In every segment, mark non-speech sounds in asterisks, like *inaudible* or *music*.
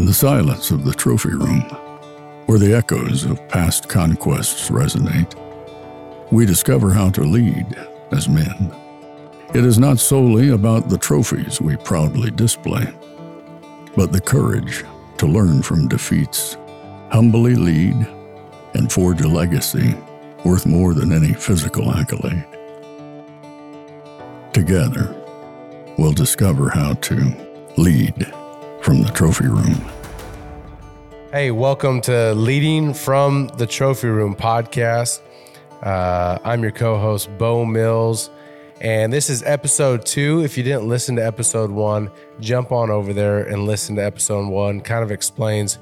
In the silence of the trophy room, where the echoes of past conquests resonate, we discover how to lead as men. It is not solely about the trophies we proudly display, but the courage to learn from defeats, humbly lead, and forge a legacy worth more than any physical accolade. Together, we'll discover how to lead from the trophy room. Hey, welcome to Leading from the Trophy Room podcast. Uh, I'm your co host, Beau Mills, and this is episode two. If you didn't listen to episode one, jump on over there and listen to episode one. Kind of explains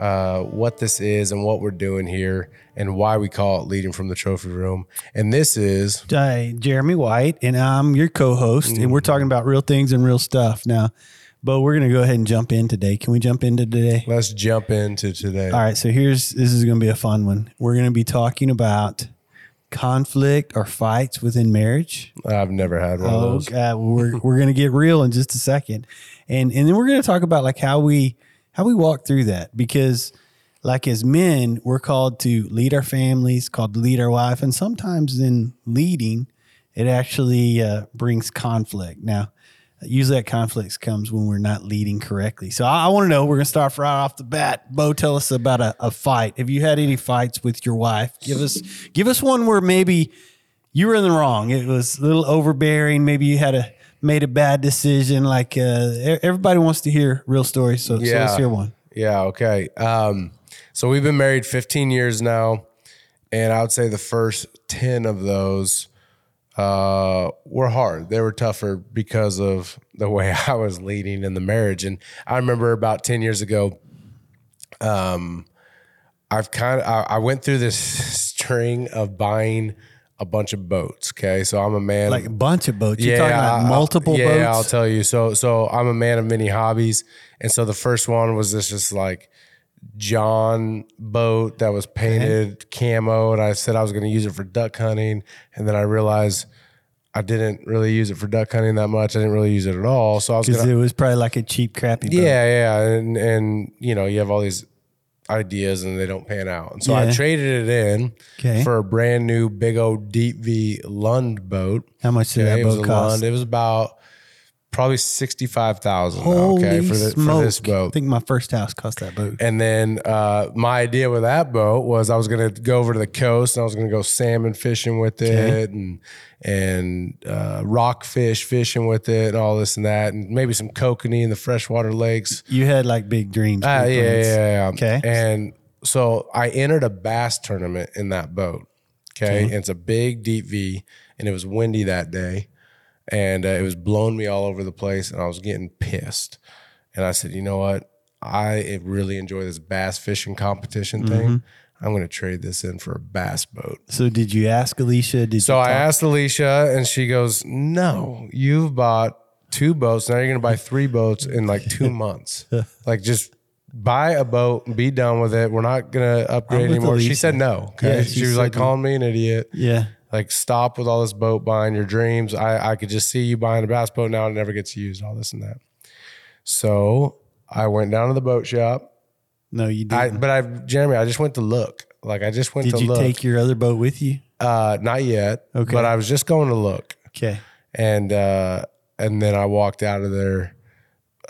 uh, what this is and what we're doing here and why we call it Leading from the Trophy Room. And this is Hi, Jeremy White, and I'm your co-host, and we're talking about real things and real stuff. Now, Beau, we're gonna go ahead and jump in today. Can we jump into today? let's jump into today. All right. So here's this is gonna be a fun one. We're gonna be talking about conflict or fights within marriage. I've never had one of Oh, those. God, we're we're gonna get real in just a second, and and then we're gonna talk about like how we how we walk through that because like as men we're called to lead our families, called to lead our wife, and sometimes in leading it actually uh, brings conflict. Now, usually that conflict comes when we're not leading correctly. So I, I want to know. We're gonna start right off the bat. Beau, tell us about a, a fight. Have you had any fights with your wife? Give us give us one where maybe you were in the wrong. It was a little overbearing. Maybe you had a made a bad decision. Like uh, everybody wants to hear real stories, so, so let's hear one. Yeah, okay. Um, so we've been married 15 years now, and I would say the first 10 of those uh, were hard. They were tougher because of the way *laughs* I was leading in the marriage. And I remember about 10 years ago, um, I've kind of I, I went through this string of buying a bunch of boats. Okay, so I'm a man Like a bunch of boats. You're talking I'll- multiple yeah, boats. I'll tell you. So so I'm a man of many hobbies, and so the first one was this just like John boat that was painted camo, and I said I was going to use it for duck hunting, and then I realized I didn't really use it for duck hunting that much. I didn't really use it at all. So I was because it was probably like a cheap, crappy. boat. yeah, yeah, and and you know you have all these ideas and they don't pan out, and so I traded it in Okay. for a brand new big old deep V Lund boat. How much did that it was boat a cost? Lund. It was about probably sixty five thousand. Okay, for, the, for this boat. I think my first house cost that boat. And then uh, my idea with that boat was I was going to go over to the coast and I was going to go salmon fishing with Okay. it and and uh, rockfish fishing with it and all this and that and maybe some kokanee in the freshwater lakes. You had like big dreams. Uh, big yeah, yeah, yeah. Okay. And so I entered a bass tournament in that boat. Okay. And it's a big deep V, and it was windy that day, and uh, it was blowing me all over the place, and I was getting pissed. And I said, you know what? I really enjoy this bass fishing competition Mm-hmm. thing. I'm going to trade this in for a bass boat. So did you ask Alicia? Did So I asked Alicia, and she goes, "No, you've bought two boats. Now you're going to buy three boats in like two *laughs* months. like just buy a boat and be done with it. We're not going to upgrade anymore." She said no. Okay, Yeah, she, she was like calling me an idiot. Yeah. Like stop with all this boat buying. Your dreams. I I could just see you buying a bass boat now. and It never gets used. All this and that. So I went down to the boat shop. No, you didn't. I but I Jeremy, I just went to look. Like I just went did to you look. take your other boat with you? uh, not yet. Okay. But I was just going to look Okay. and uh, and then I walked out of there.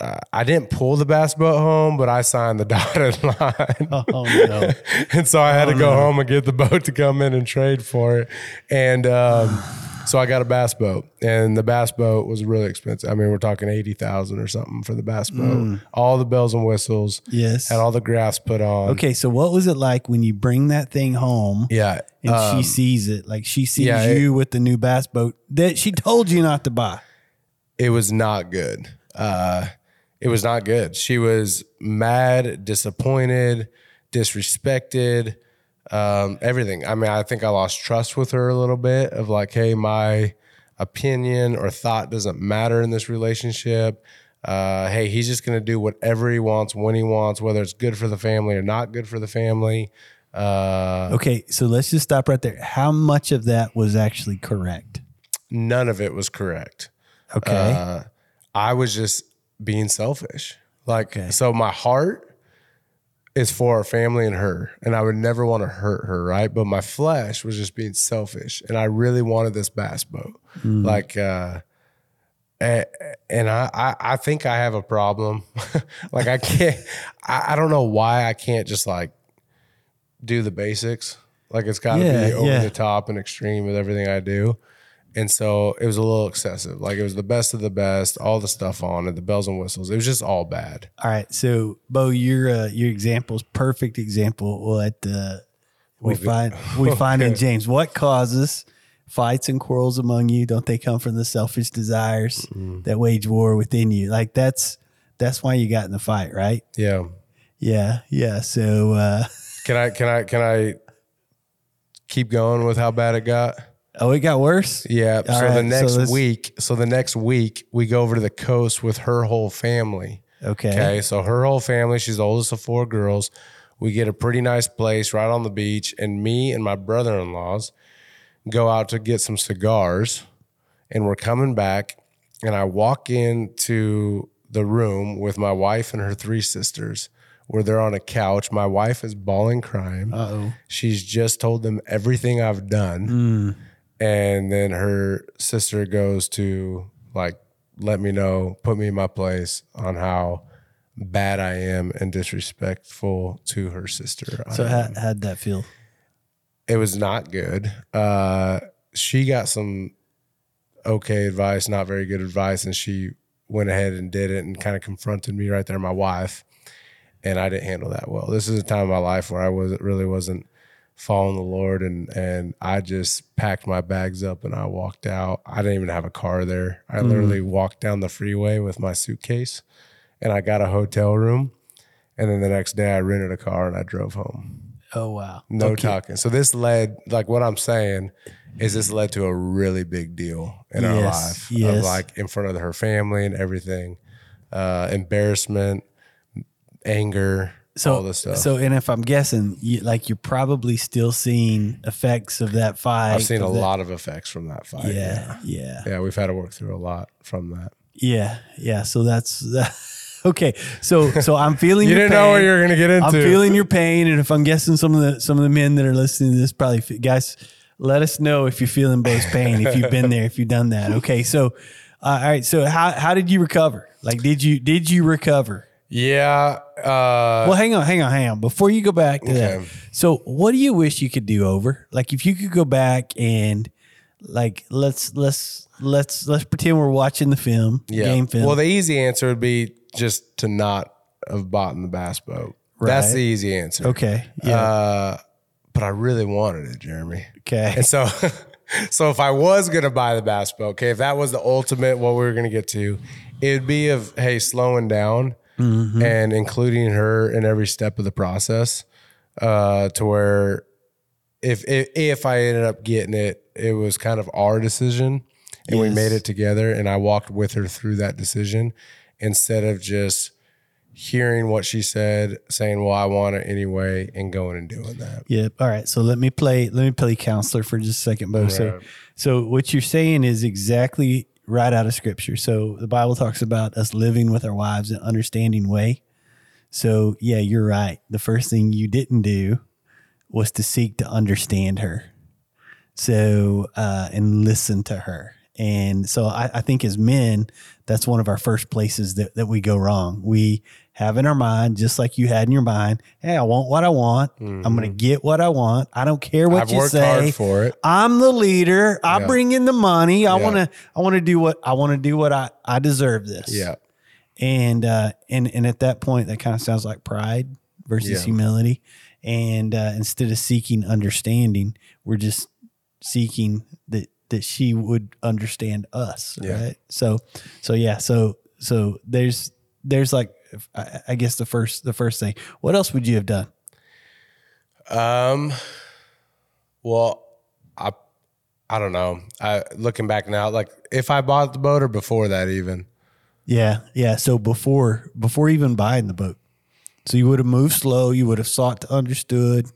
Uh, I didn't pull the bass boat home, but I signed the *laughs* dotted line, Oh no. *laughs* and so I had to go no. home and get the boat to come in and trade for it. And um, *sighs* so I got a bass boat, and the bass boat was really expensive. I mean, we're talking eighty thousand or something for the bass boat. All the bells and whistles, yes. had all the grass put on. Okay, so what was it like when you bring that thing home yeah, and um, she sees it? Like she sees yeah, it- you with the new bass boat that she told you not to buy. it was not good. Uh, it was not good. She was mad, disappointed, disrespected, um, everything. I mean, I think I lost trust with her a little bit of like, hey, my opinion or thought doesn't matter in this relationship. Uh, hey, he's just going to do whatever he wants when he wants, whether it's good for the family or not good for the family. Uh, Okay, so let's just stop right there. How much of that was actually correct? none of it was correct. Okay. Uh, I was just being selfish. Like, Okay. so my heart is for our family and her, and I would never want to hurt her, right? But my flesh was just being selfish, and I really wanted this bass boat. Like, uh, and I, I, I think I have a problem. *laughs* like, I can't, I, I don't know why I can't just like do the basics. Like, it's got to Yeah, be over yeah. the top and extreme with everything I do. And so it was a little excessive. Like it was the best of the best, all the stuff on it, the bells and whistles. It was just all bad. All right, so Beau, your uh, your example is perfect example. What uh, we find we *laughs* find in James. What causes fights and quarrels among you? Don't they come from the selfish desires that wage war within you? Like that's that's why you got in the fight, right? Yeah. Yeah, yeah. So uh, *laughs* Can I can I can I keep going with how bad it got? Oh, it got worse. Yeah. All so right, the next let's- week, so the next week we go over to the coast with her whole family. Okay. Okay. So her whole family, she's the oldest of four girls. We get a pretty nice place right on the beach, and me and my brother in laws go out to get some cigars, and we're coming back, and I walk into the room with my wife and her three sisters, where they're on a couch. My wife is bawling, crying. Uh oh. She's just told them everything I've done. And then her sister goes to like let me know, put me in my place on how bad I am and disrespectful to her sister. So how, am. how'd that feel? it was not good. Uh, she got some okay advice, not very good advice, and she went ahead and did it and kind of confronted me right there, my wife, and I didn't handle that well. This is a time in my life where I wasn't really wasn't following the Lord, and and I just packed my bags up and I walked out. I didn't even have a car there. I literally walked down the freeway with my suitcase, and I got a hotel room, and then the next day I rented a car and I drove home. Oh wow. No Okay. talking. So this led, like what I'm saying, is this led to a really big deal in our life, yes. of like in front of her family and everything, uh, embarrassment, anger, So, all this stuff. so, and if I'm guessing, you, like you're probably still seeing effects of that fight. I've seen a that- lot of effects from that fight. Yeah, yeah, yeah, we've had to work through a lot from that. yeah, yeah. So that's *laughs* okay. So, so I'm feeling. *laughs* You didn't know what pain. you were gonna get into. I'm feeling your pain, and if I'm guessing some of the some of the men that are listening to this probably guys, let us know if you're feeling Beau's pain, if you've been there, if you've done that. Okay, so uh, all right, so how how did you recover? Like, did you did you recover? Yeah. Uh, Well, hang on, hang on, hang on. Before you go back to that, so what do you wish you could do over? Like, if you could go back and like let's let's let's let's pretend we're watching the film, yeah. game film. Well, the easy answer would be just to not have bought in the bass boat. Right. That's the easy answer. okay, yeah, Uh, but I really wanted it, Jeremy. okay, And so, *laughs* so if I was gonna buy the bass boat, okay, if that was the ultimate, what we were gonna get to, it'd be of hey, slowing down Mm-hmm. and including her in every step of the process, uh, to where if, if if I ended up getting it, it was kind of our decision, and we made it together, and I walked with her through that decision instead of just hearing what she said, saying, "Well, I want it anyway," and going and doing that. yeah. All right, so let me play let me play counselor for just a second, Beau. So, so what you're saying is exactly right out of scripture. So the Bible talks about us living with our wives in an understanding way. So yeah, you're right. The first thing you didn't do was to seek to understand her. So uh, and listen to her. And so I, I think as men, that's one of our first places that, that we go wrong. We have in our mind, just like you had in your mind, hey, I want what I want. I'm going to get what I want. I don't care what I've you say. for it. I'm the leader. I Yeah. bring in the money. I Yeah. want to. I want to do what I want to do. What I I deserve this. Yeah. And uh, and and at that point, that kind of sounds like pride versus Yeah. humility. And uh, instead of seeking understanding, we're just seeking that that she would understand us. Yeah. Right. So so yeah. So so there's there's like I, I guess the first the first thing. What else would you have done? Um. Well, I I don't know. I looking back now, like if I bought the boat or before that, even. Yeah, yeah. So before before even buying the boat, so you would have moved slow. You would have sought to understood.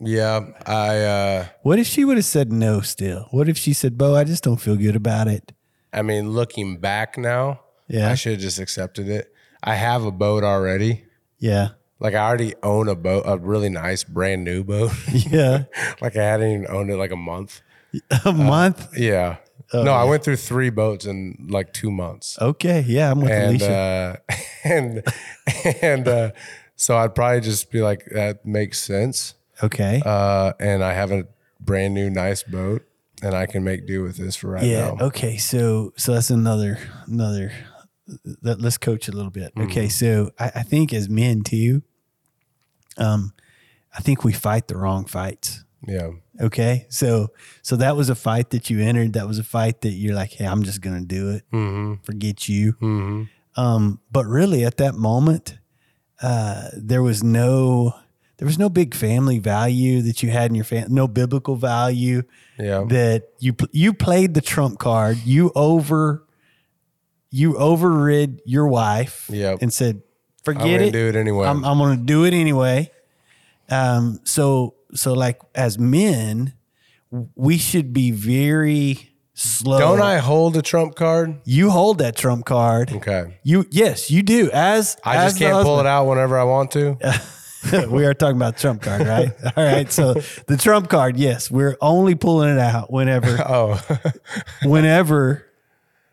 Yeah, I. uh What if she would have said no? Still, what if she said, "Beau, I just don't feel good about it." I mean, looking back now, Yeah. I should have just accepted it. I have a boat already. Yeah. Like I already own a boat, a really nice brand new boat. *laughs* Yeah. like I hadn't even owned it like a month. *laughs* a month. Yeah. Oh, no, I went through three boats in like two months. Okay. Yeah. I'm with and Alicia. uh, *laughs* and and uh, so I'd probably just be like, that makes sense. Okay. Uh, and I have a brand new nice boat, and I can make do with this for right yeah. now. Okay. So so that's another another. That, let's coach a little bit. Mm-hmm. Okay. So I, I think as men too, um, I think we fight the wrong fights. Yeah, Okay. So so that was a fight that you entered. That was a fight that you're like, hey, I'm just gonna do it. mm-hmm. Forget you. Mm-hmm. Um, but really at that moment, uh, there was no there was no big family value that you had in your family, no biblical value yeah, that you you played the trump card. You over you overrid your wife Yep. and said, I'm "Forget it. do it anyway. I'm, I'm going to do it anyway." Um, so so like as men, we should be very slow. Don't I hold a trump card? You hold that trump card. Okay, You yes, you do. As I as just can't pull it out whenever I want to. *laughs* *laughs* we are talking about trump card, right? *laughs* All right. So the trump card, yes, we're only pulling it out whenever *laughs* Oh, whenever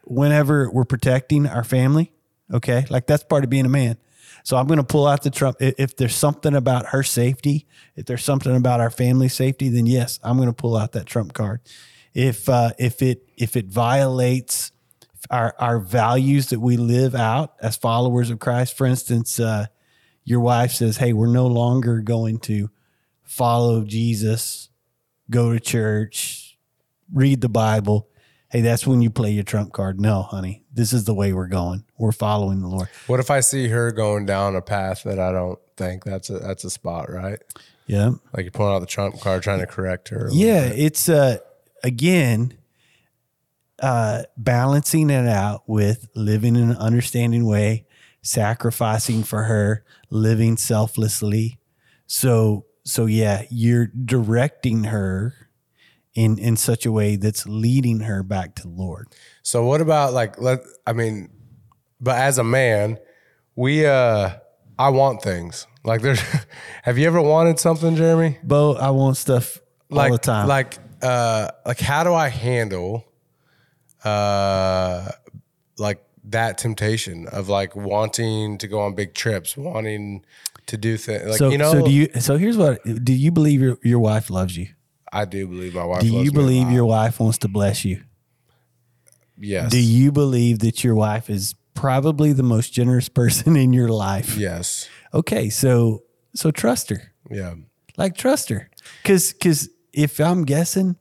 whenever we're protecting our family okay like that's part of being a man so i'm going to pull out the trump if there's something about her safety if there's something about our family safety then yes i'm going to pull out that trump card if uh, if it if it violates our our values that we live out as followers of christ for instance uh, your wife says hey we're no longer going to follow jesus go to church read the bible hey, that's when you play your trump card. No, honey, this is the way we're going. We're following the Lord. what if I see her going down a path that I don't think that's a that's a spot, right? Yeah. Like you're pulling out the trump card, trying to correct her. Yeah. It's, uh, again, uh, balancing it out with living in an understanding way, sacrificing for her, living selflessly. So, so yeah, you're directing her in, in such a way that's leading her back to the Lord. So what about like let I mean, but as a man, we uh I want things. Like there's *laughs* have you ever wanted something, Jeremy? Beau, I want stuff Like all the time. like uh like how do I handle uh like that temptation of like wanting to go on big trips, wanting to do things like so, you know so do you? So here's what: Do you believe your your wife loves you? I do believe my wife Do loves you believe your wife wants to bless you? Yes. Do you believe that your wife is probably the most generous *laughs* person in your life? Yes. Okay, so so trust her. Yeah. Like trust her. Cuz cuz if I'm guessing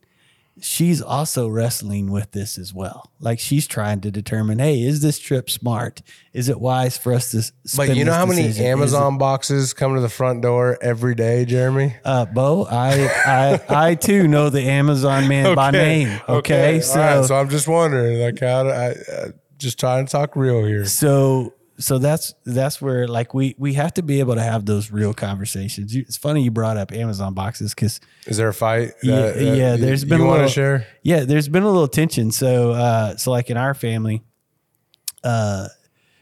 she's also wrestling with this as well. Like she's trying to determine, hey, is this trip smart? Is it wise for us to spend But you know how many decision? Is Amazon boxes come to the front door every day, Jeremy? Uh, Beau, I, I, I too know the Amazon man by name. Okay, right. so, so I'm just wondering, like, how do I uh, just trying to talk real here? so, so that's that's where like we we have to be able to have those real conversations. You, it's funny you brought up Amazon boxes because Is there a fight? Yeah, that- that yeah, there's been You a little- share? yeah, there's been a little tension. So, uh, so like in our family, uh,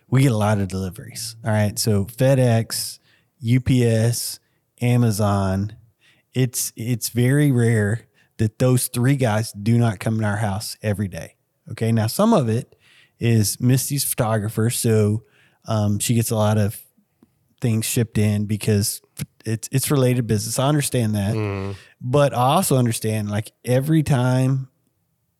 we get a lot of deliveries. All right, so FedEx, UPS, Amazon. It's it's very rare that those three guys do not come in our house every day. Okay, now some of it is Misty's photographer, so um, she gets a lot of things shipped in because it's it's related business. I understand that, but I also understand like every time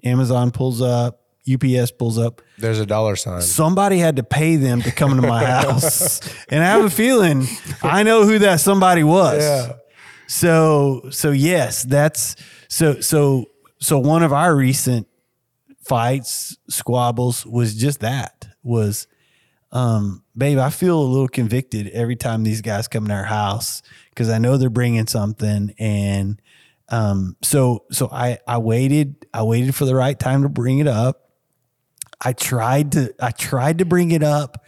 Amazon pulls up, UPS pulls up, There's a dollar sign. somebody had to pay them to come into my *laughs* house, and I have a feeling I know who that somebody was. Yeah. So so yes, that's so so so one of our recent fights, squabbles was just that was um babe, I feel a little convicted every time these guys come in our house because I know they're bringing something and um so so I I waited I waited for the right time to bring it up. I tried to I tried to bring it up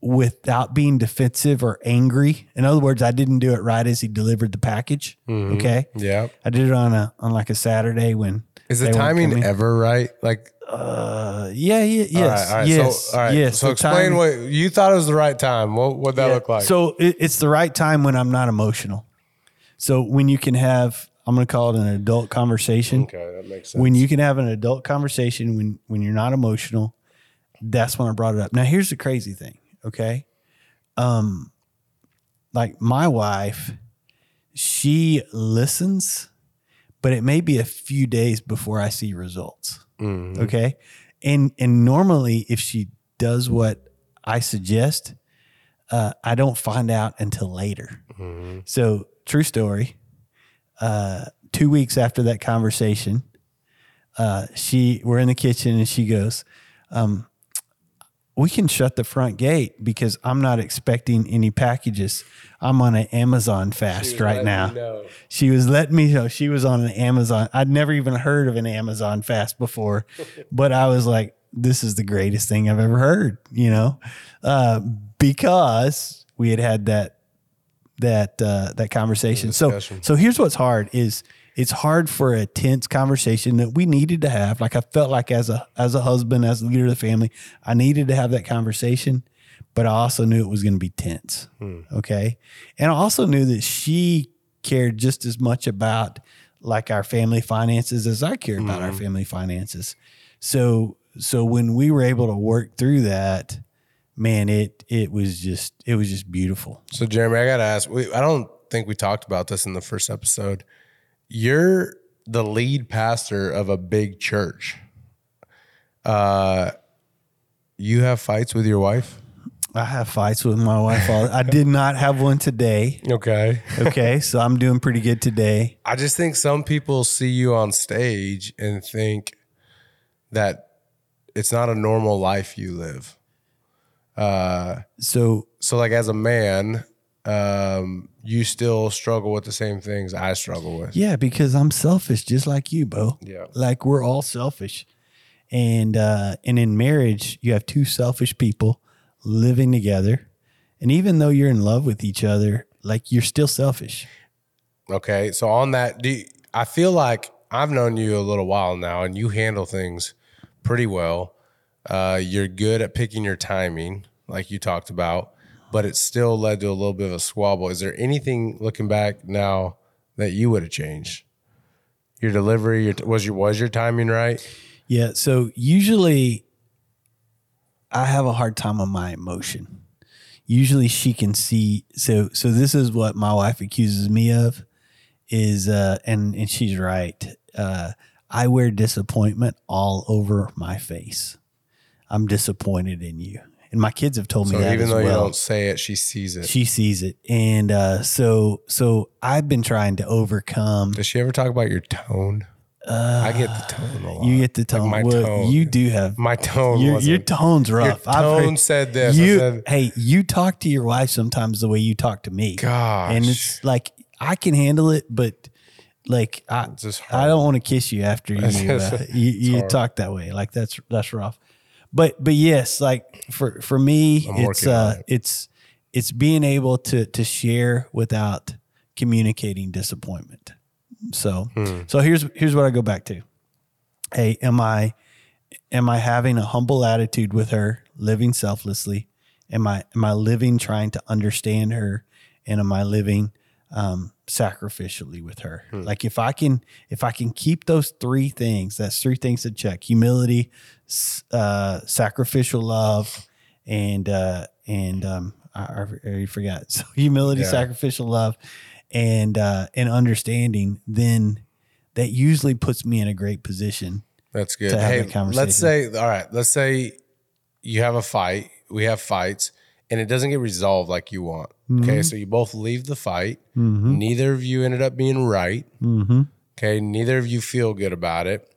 without being defensive or angry. In other words, I didn't do it right as he delivered the package. Okay. Yeah. I did it on a on like a Saturday when Is the timing ever right? Like Uh, yeah, yeah, yes, All right, all right. yes, so, all right. yes. So explain time- what you thought it was the right time. What would that Yeah, look like? So it, it's the right time when I'm not emotional. So when you can have, I'm going to call it an adult conversation. okay, that makes sense. When you can have an adult conversation when when you're not emotional, that's when I brought it up. Now here's the crazy thing, okay? Um like my wife, she listens, but it may be a few days before I see results. Mhm. Okay. And and normally if she does what I suggest, uh, I don't find out until later. Mhm. So true story. Uh, two weeks after that conversation, uh, she we're in the kitchen and she goes, um, "We can shut the front gate because I'm not expecting any packages. I'm on an Amazon fast right now." She was letting me know she was on an Amazon. I'd never even heard of an Amazon fast before, *laughs* but I was like, this is the greatest thing I've ever heard, you know, uh, because we had had that that uh, that conversation. So so here's what's hard is it's hard for a tense conversation that we needed to have. Like I felt like as a as a husband, as a leader of the family, I needed to have that conversation, but I also knew it was going to be tense. Hmm. Okay, and I also knew that she cared just as much about like our family finances as I cared about our mm-hmm. family finances. So so when we were able to work through that, man, it it was just it was just beautiful. So Jeremy, I gotta ask. We, I don't think we talked about this in the first episode. You're the lead pastor of a big church. Uh, you have fights with your wife. I have fights with my wife. I did not have one today. Okay. Okay, *laughs* so I'm doing pretty good today. I just think some people see you on stage and think that it's not a normal life you live. Uh, So so like as a man, um, you still struggle with the same things I struggle with. yeah, because I'm selfish, just like you, Beau. Yeah. like we're all selfish, and uh, and in marriage, you have two selfish people living together, and even though you're in love with each other, like you're still selfish. Okay, so on that, do you, I feel like I've known you a little while now, and you handle things pretty well. Uh, you're good at picking your timing, like you talked about, but it still led to a little bit of a squabble. Is there anything looking back now that you would have changed? Your delivery, your, was your was your timing right? Yeah. So usually I have a hard time on my emotion. Usually she can see so so this is what my wife accuses me of is uh and and she's right. Uh I wear disappointment all over my face. I'm disappointed in you. And my kids have told me So that even though you don't say it, she sees it. She sees it. And uh so so I've been trying to overcome Does she ever talk about your tone? I get the tone a lot. you get the tone. my well, tone. you do have my tone. your, your tone's rough. I've tone heard- said this. You, said- hey, you talk to your wife sometimes the way you talk to me. Gosh. And it's like I can handle it, but like I, just I don't want to kiss you after *laughs* you uh, you, you talk that way. Like that's that's rough. But but yes, like for for me, I'm it's uh it. it's it's being able to to share without communicating disappointment. So Hmm. so here's here's what I go back to. Hey, am I am I having a humble attitude with her, living selflessly? Am I am I living trying to understand her, and am I living um, sacrificially with her? Like if I can if I can keep those three things, that's three things to check: humility, uh, sacrificial love, and uh, and um, I, I already forgot. *laughs* So humility, Yeah. sacrificial love, and uh, and understanding. Then that usually puts me in a great position. That's good. to have hey, that conversation. let's say, all right, let's say you have a fight. We have fights, and it doesn't get resolved like you want. Okay, so you both leave the fight. Neither of you ended up being right. Mm-hmm. Okay, neither of you feel good about it.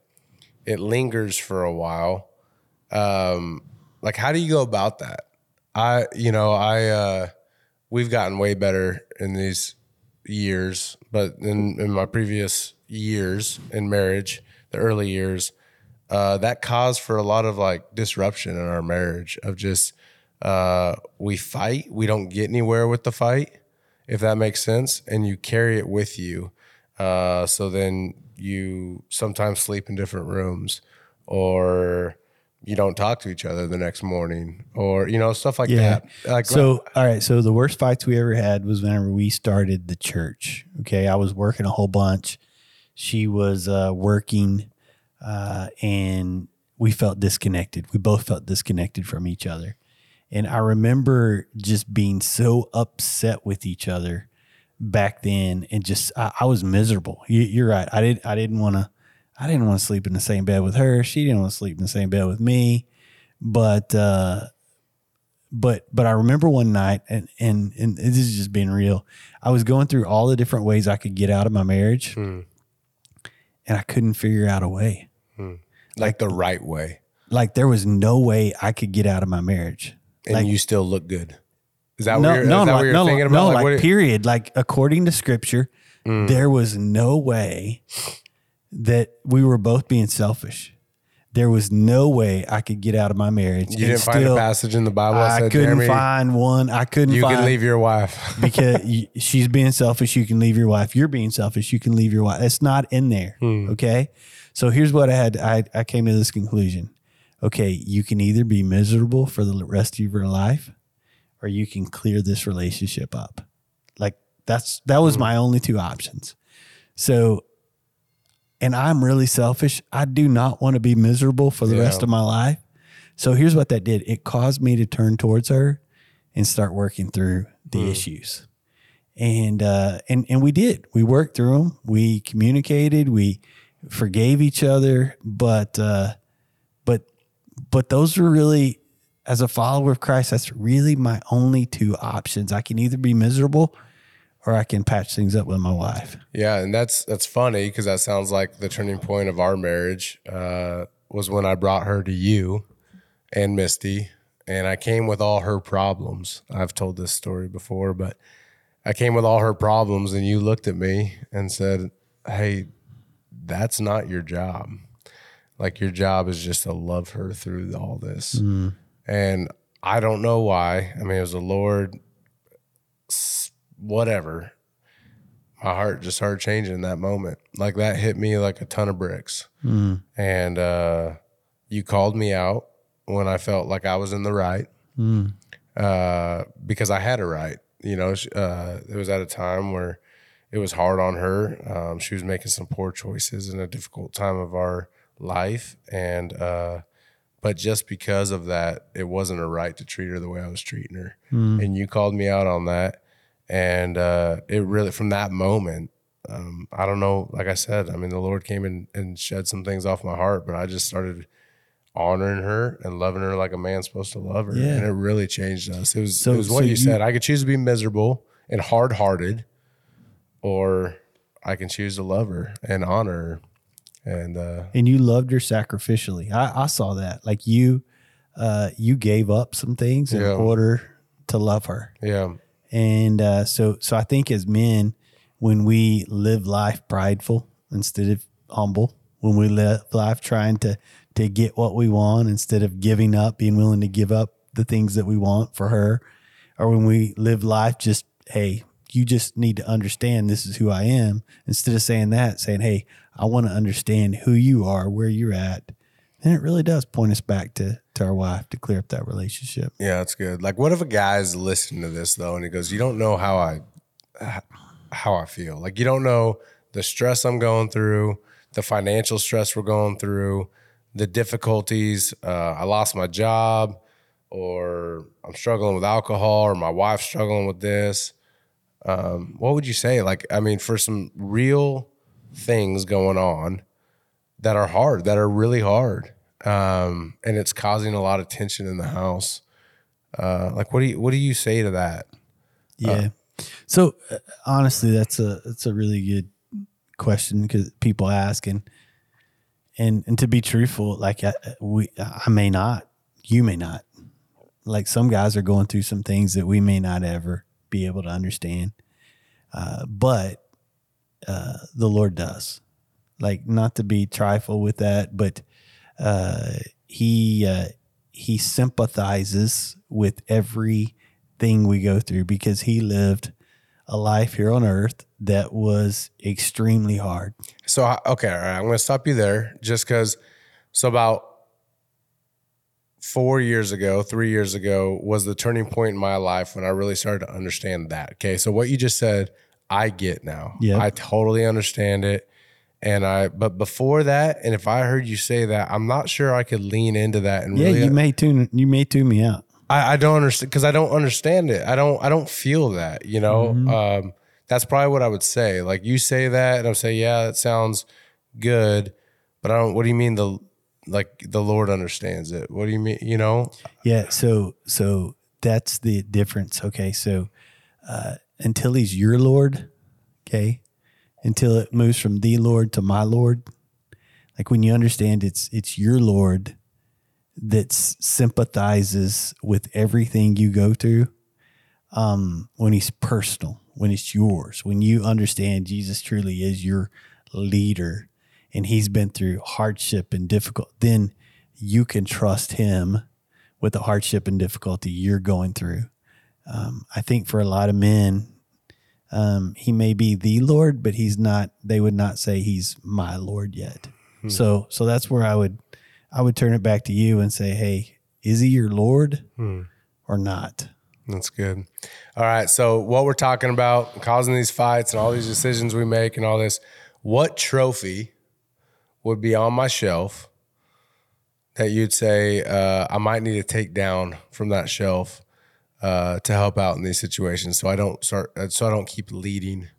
It lingers for a while. Um, like, how do you go about that? I, you know, I, uh, we've gotten way better in these years, but in, in my previous years in marriage, the early years, uh, that caused for a lot of like disruption in our marriage of just, uh, we fight, we don't get anywhere with the fight, if that makes sense, and you carry it with you. Uh, so then you sometimes sleep in different rooms, or you don't talk to each other the next morning, or you know stuff like Yeah. that. Like So, all right. So the worst fights we ever had was whenever we started the church. Okay, I was working a whole bunch. She was uh, working, uh, and we felt disconnected. We both felt disconnected from each other. And I remember just being so upset with each other back then, and just I, I was miserable. You, you're right. I didn't. I didn't want to. I didn't want to sleep in the same bed with her. She didn't want to sleep in the same bed with me. But uh, but but I remember one night, and and and this is just being real. I was going through all the different ways I could get out of my marriage, Hmm. and I couldn't figure out a way. like the right way, Like there was no way I could get out of my marriage. and Like- you still look good. Is that no, what you're, no, is that like, what you're no, thinking about? no, Like, like, period. Like according to scripture, Mm. there was no way that we were both being selfish. There was no way I could get out of my marriage. you didn't find a passage in the Bible I said, couldn't find one. I couldn't you can leave your wife. *laughs* because she's being selfish. You can leave your wife. You're being selfish. You can leave your wife. It's not in there. Hmm. Okay. So here's what I had. I, I came to this conclusion. Okay. You can either be miserable for the rest of your life or you can clear this relationship up. Like that's, that was my only two options. So, and I'm really selfish. I do not want to be miserable for the Yeah. rest of my life. So here's what that did. It caused me to turn towards her and start working through the Hmm. issues. And uh, and and we did. We worked through them. We communicated. We forgave each other. But uh, but but those were really, as a follower of Christ, that's really my only two options. I can either be miserable, or I can patch things up with my wife. Yeah, and that's that's funny because that sounds like the turning point of our marriage uh, was when I brought her to you and Misty, and I came with all her problems. I've told this story before, but I came with all her problems, and you looked at me and said, "Hey, that's not your job. Like your job is just to love her through all this." And I don't know why. I mean, it was the Lord, whatever my heart just started changing in that moment. Like that hit me like a ton of bricks. And uh, you called me out when I felt like I was in the right uh, because I had a right. You know, uh, it was at a time where it was hard on her. Um, she was making some poor choices in a difficult time of our life. And, uh, but just because of that, it wasn't a right to treat her the way I was treating her. And you called me out on that. And uh, it really, from that moment, um, I don't know, like I said, I mean, the Lord came in and shed some things off my heart, but I just started honoring her and loving her like a man's supposed to love her. Yeah. And it really changed us. It was, So- it was what so you, you- said. I could choose to be miserable and hard hearted, or I can choose to love her and honor her. And uh, and you loved her sacrificially. I, I saw that. Like you, uh, you gave up some things in Yeah. order to love her. yeah, And uh, so, so I think as men, when we live life prideful instead of humble, when we live life trying to to get what we want instead of giving up, being willing to give up the things that we want for her, or when we live life just hey, you just need to understand this is who I am. Instead of saying that, saying hey, I want to understand who you are, where you're at. And it really does point us back to to our wife to clear up that relationship. yeah, that's good. Like, what if a guy's listening to this though, and he goes, "You don't know how I, how I feel. Like, you don't know the stress I'm going through, the financial stress we're going through, the difficulties. Uh, I lost my job, or I'm struggling with alcohol, or my wife's struggling with this. Um, what would you say? Like, I mean, for some real things going on that are hard, that are really hard, um, and it's causing a lot of tension in the house. Uh, like, what do you what do you say to that? Yeah. so uh, honestly, that's a that's a really good question because people ask and and and to be truthful, like I, we I may not, you may not. Like some guys are going through some things that we may not ever be able to understand, uh, but uh, the Lord does. Like not to be trifle with that, but uh, he uh, he sympathizes with everything we go through because he lived a life here on earth that was extremely hard. So, okay, all right, I'm going to stop you there just because So about four years ago, three years ago, was the turning point in my life when I really started to understand that. Okay. So what you just said, I get now. Yeah. I totally understand it. And I, but before that, and if I heard you say that, I'm not sure I could lean into that and Yeah, really, you may tune you may tune me out. I, I don't understand because I don't understand it. I don't, I don't feel that, you know, Mm-hmm. um, that's probably what I would say. Like you say that and I'll say, yeah, that sounds good, but I don't, what do you mean the, like the Lord understands it? What do you mean? You know, Yeah, so so that's the difference. Okay, so uh, until he's your Lord, okay, until it moves from the Lord to my Lord, like when you understand it's it's your Lord that sympathizes with everything you go through. Um, when he's personal, when it's yours, when you understand Jesus truly is your leader, and he's been through hardship and difficult, then you can trust him with the hardship and difficulty you're going through. Um, I think for a lot of men, um, he may be the Lord, but he's not. They would not say he's my Lord yet. So, so that's where I would, I would turn it back to you and say, hey, is he your Lord or not? That's good. All right. So, what we're talking about, causing these fights and all these decisions we make and all this, what trophy would be on my shelf that you'd say uh, I might need to take down from that shelf uh, to help out in these situations, so I don't start, uh, so I don't keep leading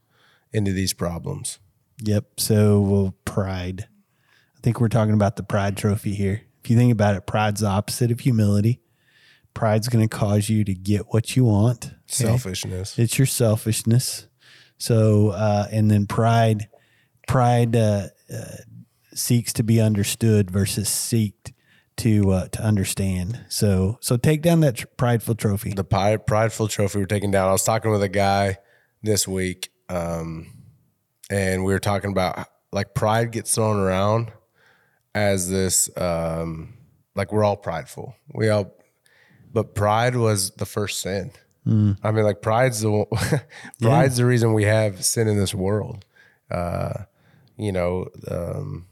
into these problems. Yep. So, well, pride. I think we're talking about the pride trophy here. If you think about it, pride's the opposite of humility. Pride's going to cause you to get what you want. okay? Selfishness. It's your selfishness. So, uh, and then pride, pride uh, uh, seeks to be understood versus seek to uh, to understand. So, so take down that tr- prideful trophy. the pride, prideful trophy we're taking down. I was talking with a guy this week, um, and we were talking about like pride gets thrown around as this, um, like we're all prideful. We all, but pride was the first sin. I mean, like pride's the *laughs* pride's the reason we have sin in this world. Uh, you know, um,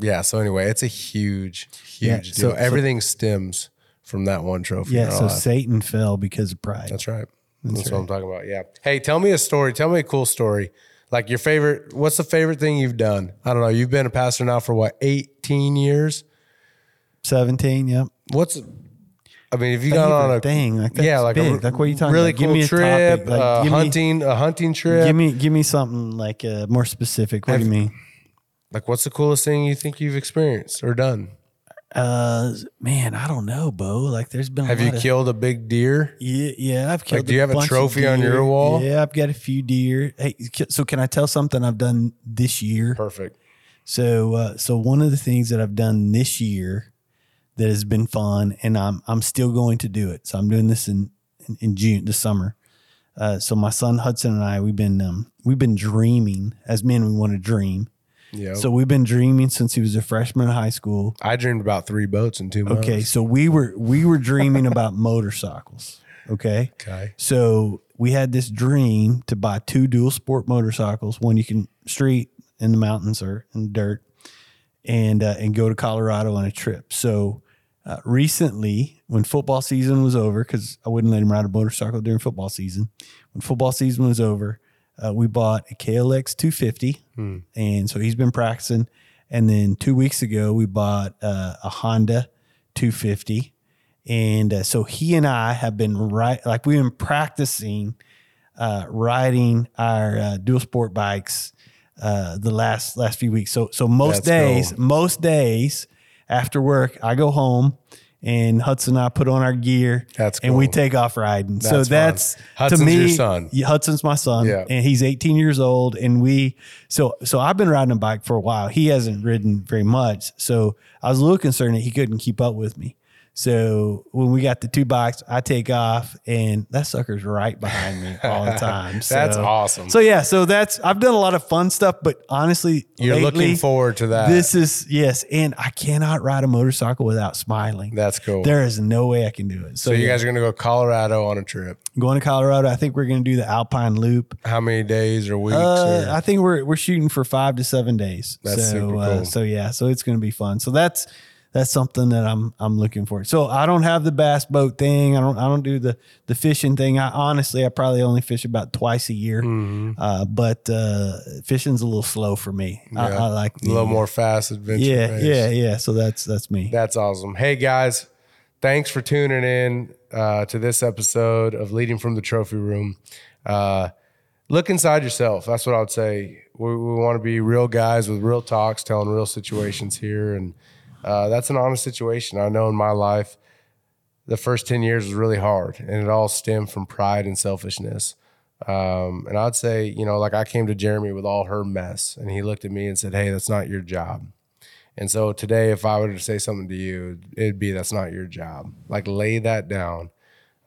yeah. So anyway, it's a huge, huge Yeah, deal. so- so- Everything stems from that one trophy. in Yeah. our So life. Satan fell because of pride. That's right. That's, what I'm talking about. Yeah. Hey, tell me a story. Tell me a cool story. Like your favorite. What's the favorite thing you've done? I don't know. You've been a pastor now for what, 18 years? Seventeen. Yep. What's? I mean, if you got on a thing like that's yeah, like big. a like what are you talking really about? cool give me a trip, uh, give me- hunting, a hunting trip. Give me give me something like uh, more specific. What do you mean? Like, what's the coolest thing you think you've experienced or done? Uh, man, I don't know, Beau. Like, there's been. A Have you of- killed a big deer? Yeah, yeah, I've killed. do you have a trophy on your wall? Yeah, I've got a few deer. Hey, so can I tell something I've done this year? Perfect. So, uh, so one of the things that I've done this year that has been fun, and I'm I'm still going to do it. So I'm doing this in in, in June, this summer. Uh, so my son Hudson and I, we've been um, we've been dreaming as men. We want to dream. Yeah. So we've been dreaming since he was a freshman in high school. I dreamed about three boats in two months. Okay, so we were we were dreaming about *laughs* motorcycles. Okay. Okay. So we had this dream to buy two dual sport motorcycles, one you can street in the mountains or in dirt, and uh, and go to Colorado on a trip. So uh, recently, when football season was over, because I wouldn't let him ride a motorcycle during football season. When football season was over, uh, we bought a KLX 250, and so he's been practicing. And then two weeks ago, we bought uh, a Honda 250. And uh, so he and I have been right, like we've been practicing uh, riding our uh, dual sport bikes uh, the last last few weeks. So so most That's days, cool. most days after work, I go home and Hudson and I put on our gear. That's and we take off riding. so That's fun. Hudson's to me. your son. Hudson's my son, Yeah. and he's 18 years old. And we so so I've been riding a bike for a while. He hasn't ridden very much, so I was a little concerned that he couldn't keep up with me. So when we got the two bikes, I take off and that sucker's right behind me *laughs* all the time. *laughs* So, That's awesome. So yeah, so that's I've done a lot of fun stuff, but honestly, You're lately, looking forward to that. This is yes, and I cannot ride a motorcycle without smiling. That's cool. There is no way I can do it. So, so you yeah, guys are gonna go Colorado on a trip. going to Colorado. I think we're going to do the Alpine Loop. How many days or weeks? Uh, or? I think we're we're shooting for five to seven days. That's so, super Uh, cool. so yeah, so it's going to be fun. So that's that's something that I'm I'm looking for. So I don't have the bass boat thing. I don't I don't do the the fishing thing. I honestly I probably only fish about twice a year. Mhm. Uh, but uh, fishing's a little slow for me. I, Yeah. I like a little more fast adventure. Yeah, pace. yeah, yeah. So that's that's me. That's awesome. Hey guys, thanks for tuning in uh, to this episode of Leading from the Trophy Room. Uh, look inside yourself. That's what I would say. We, we want to be real guys with real talks, telling real situations here, and uh, that's an honest situation. I know in my life, the first ten years was really hard, and it all stemmed from pride and selfishness. Um, and I'd say, you know, like I came to Jeremy with all her mess, and he looked at me and said, "Hey, that's not your job." And so today, if I were to say something to you, it'd be that's not your job. Like lay that down,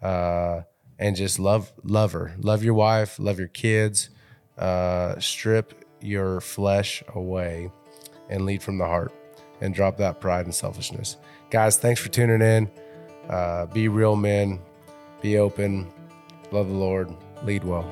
uh, and just love love her, love your wife, love your kids, uh, strip your flesh away, and lead from the heart, and drop that pride and selfishness. Guys, thanks for tuning in. Uh, be real men, be open, love the Lord, lead well.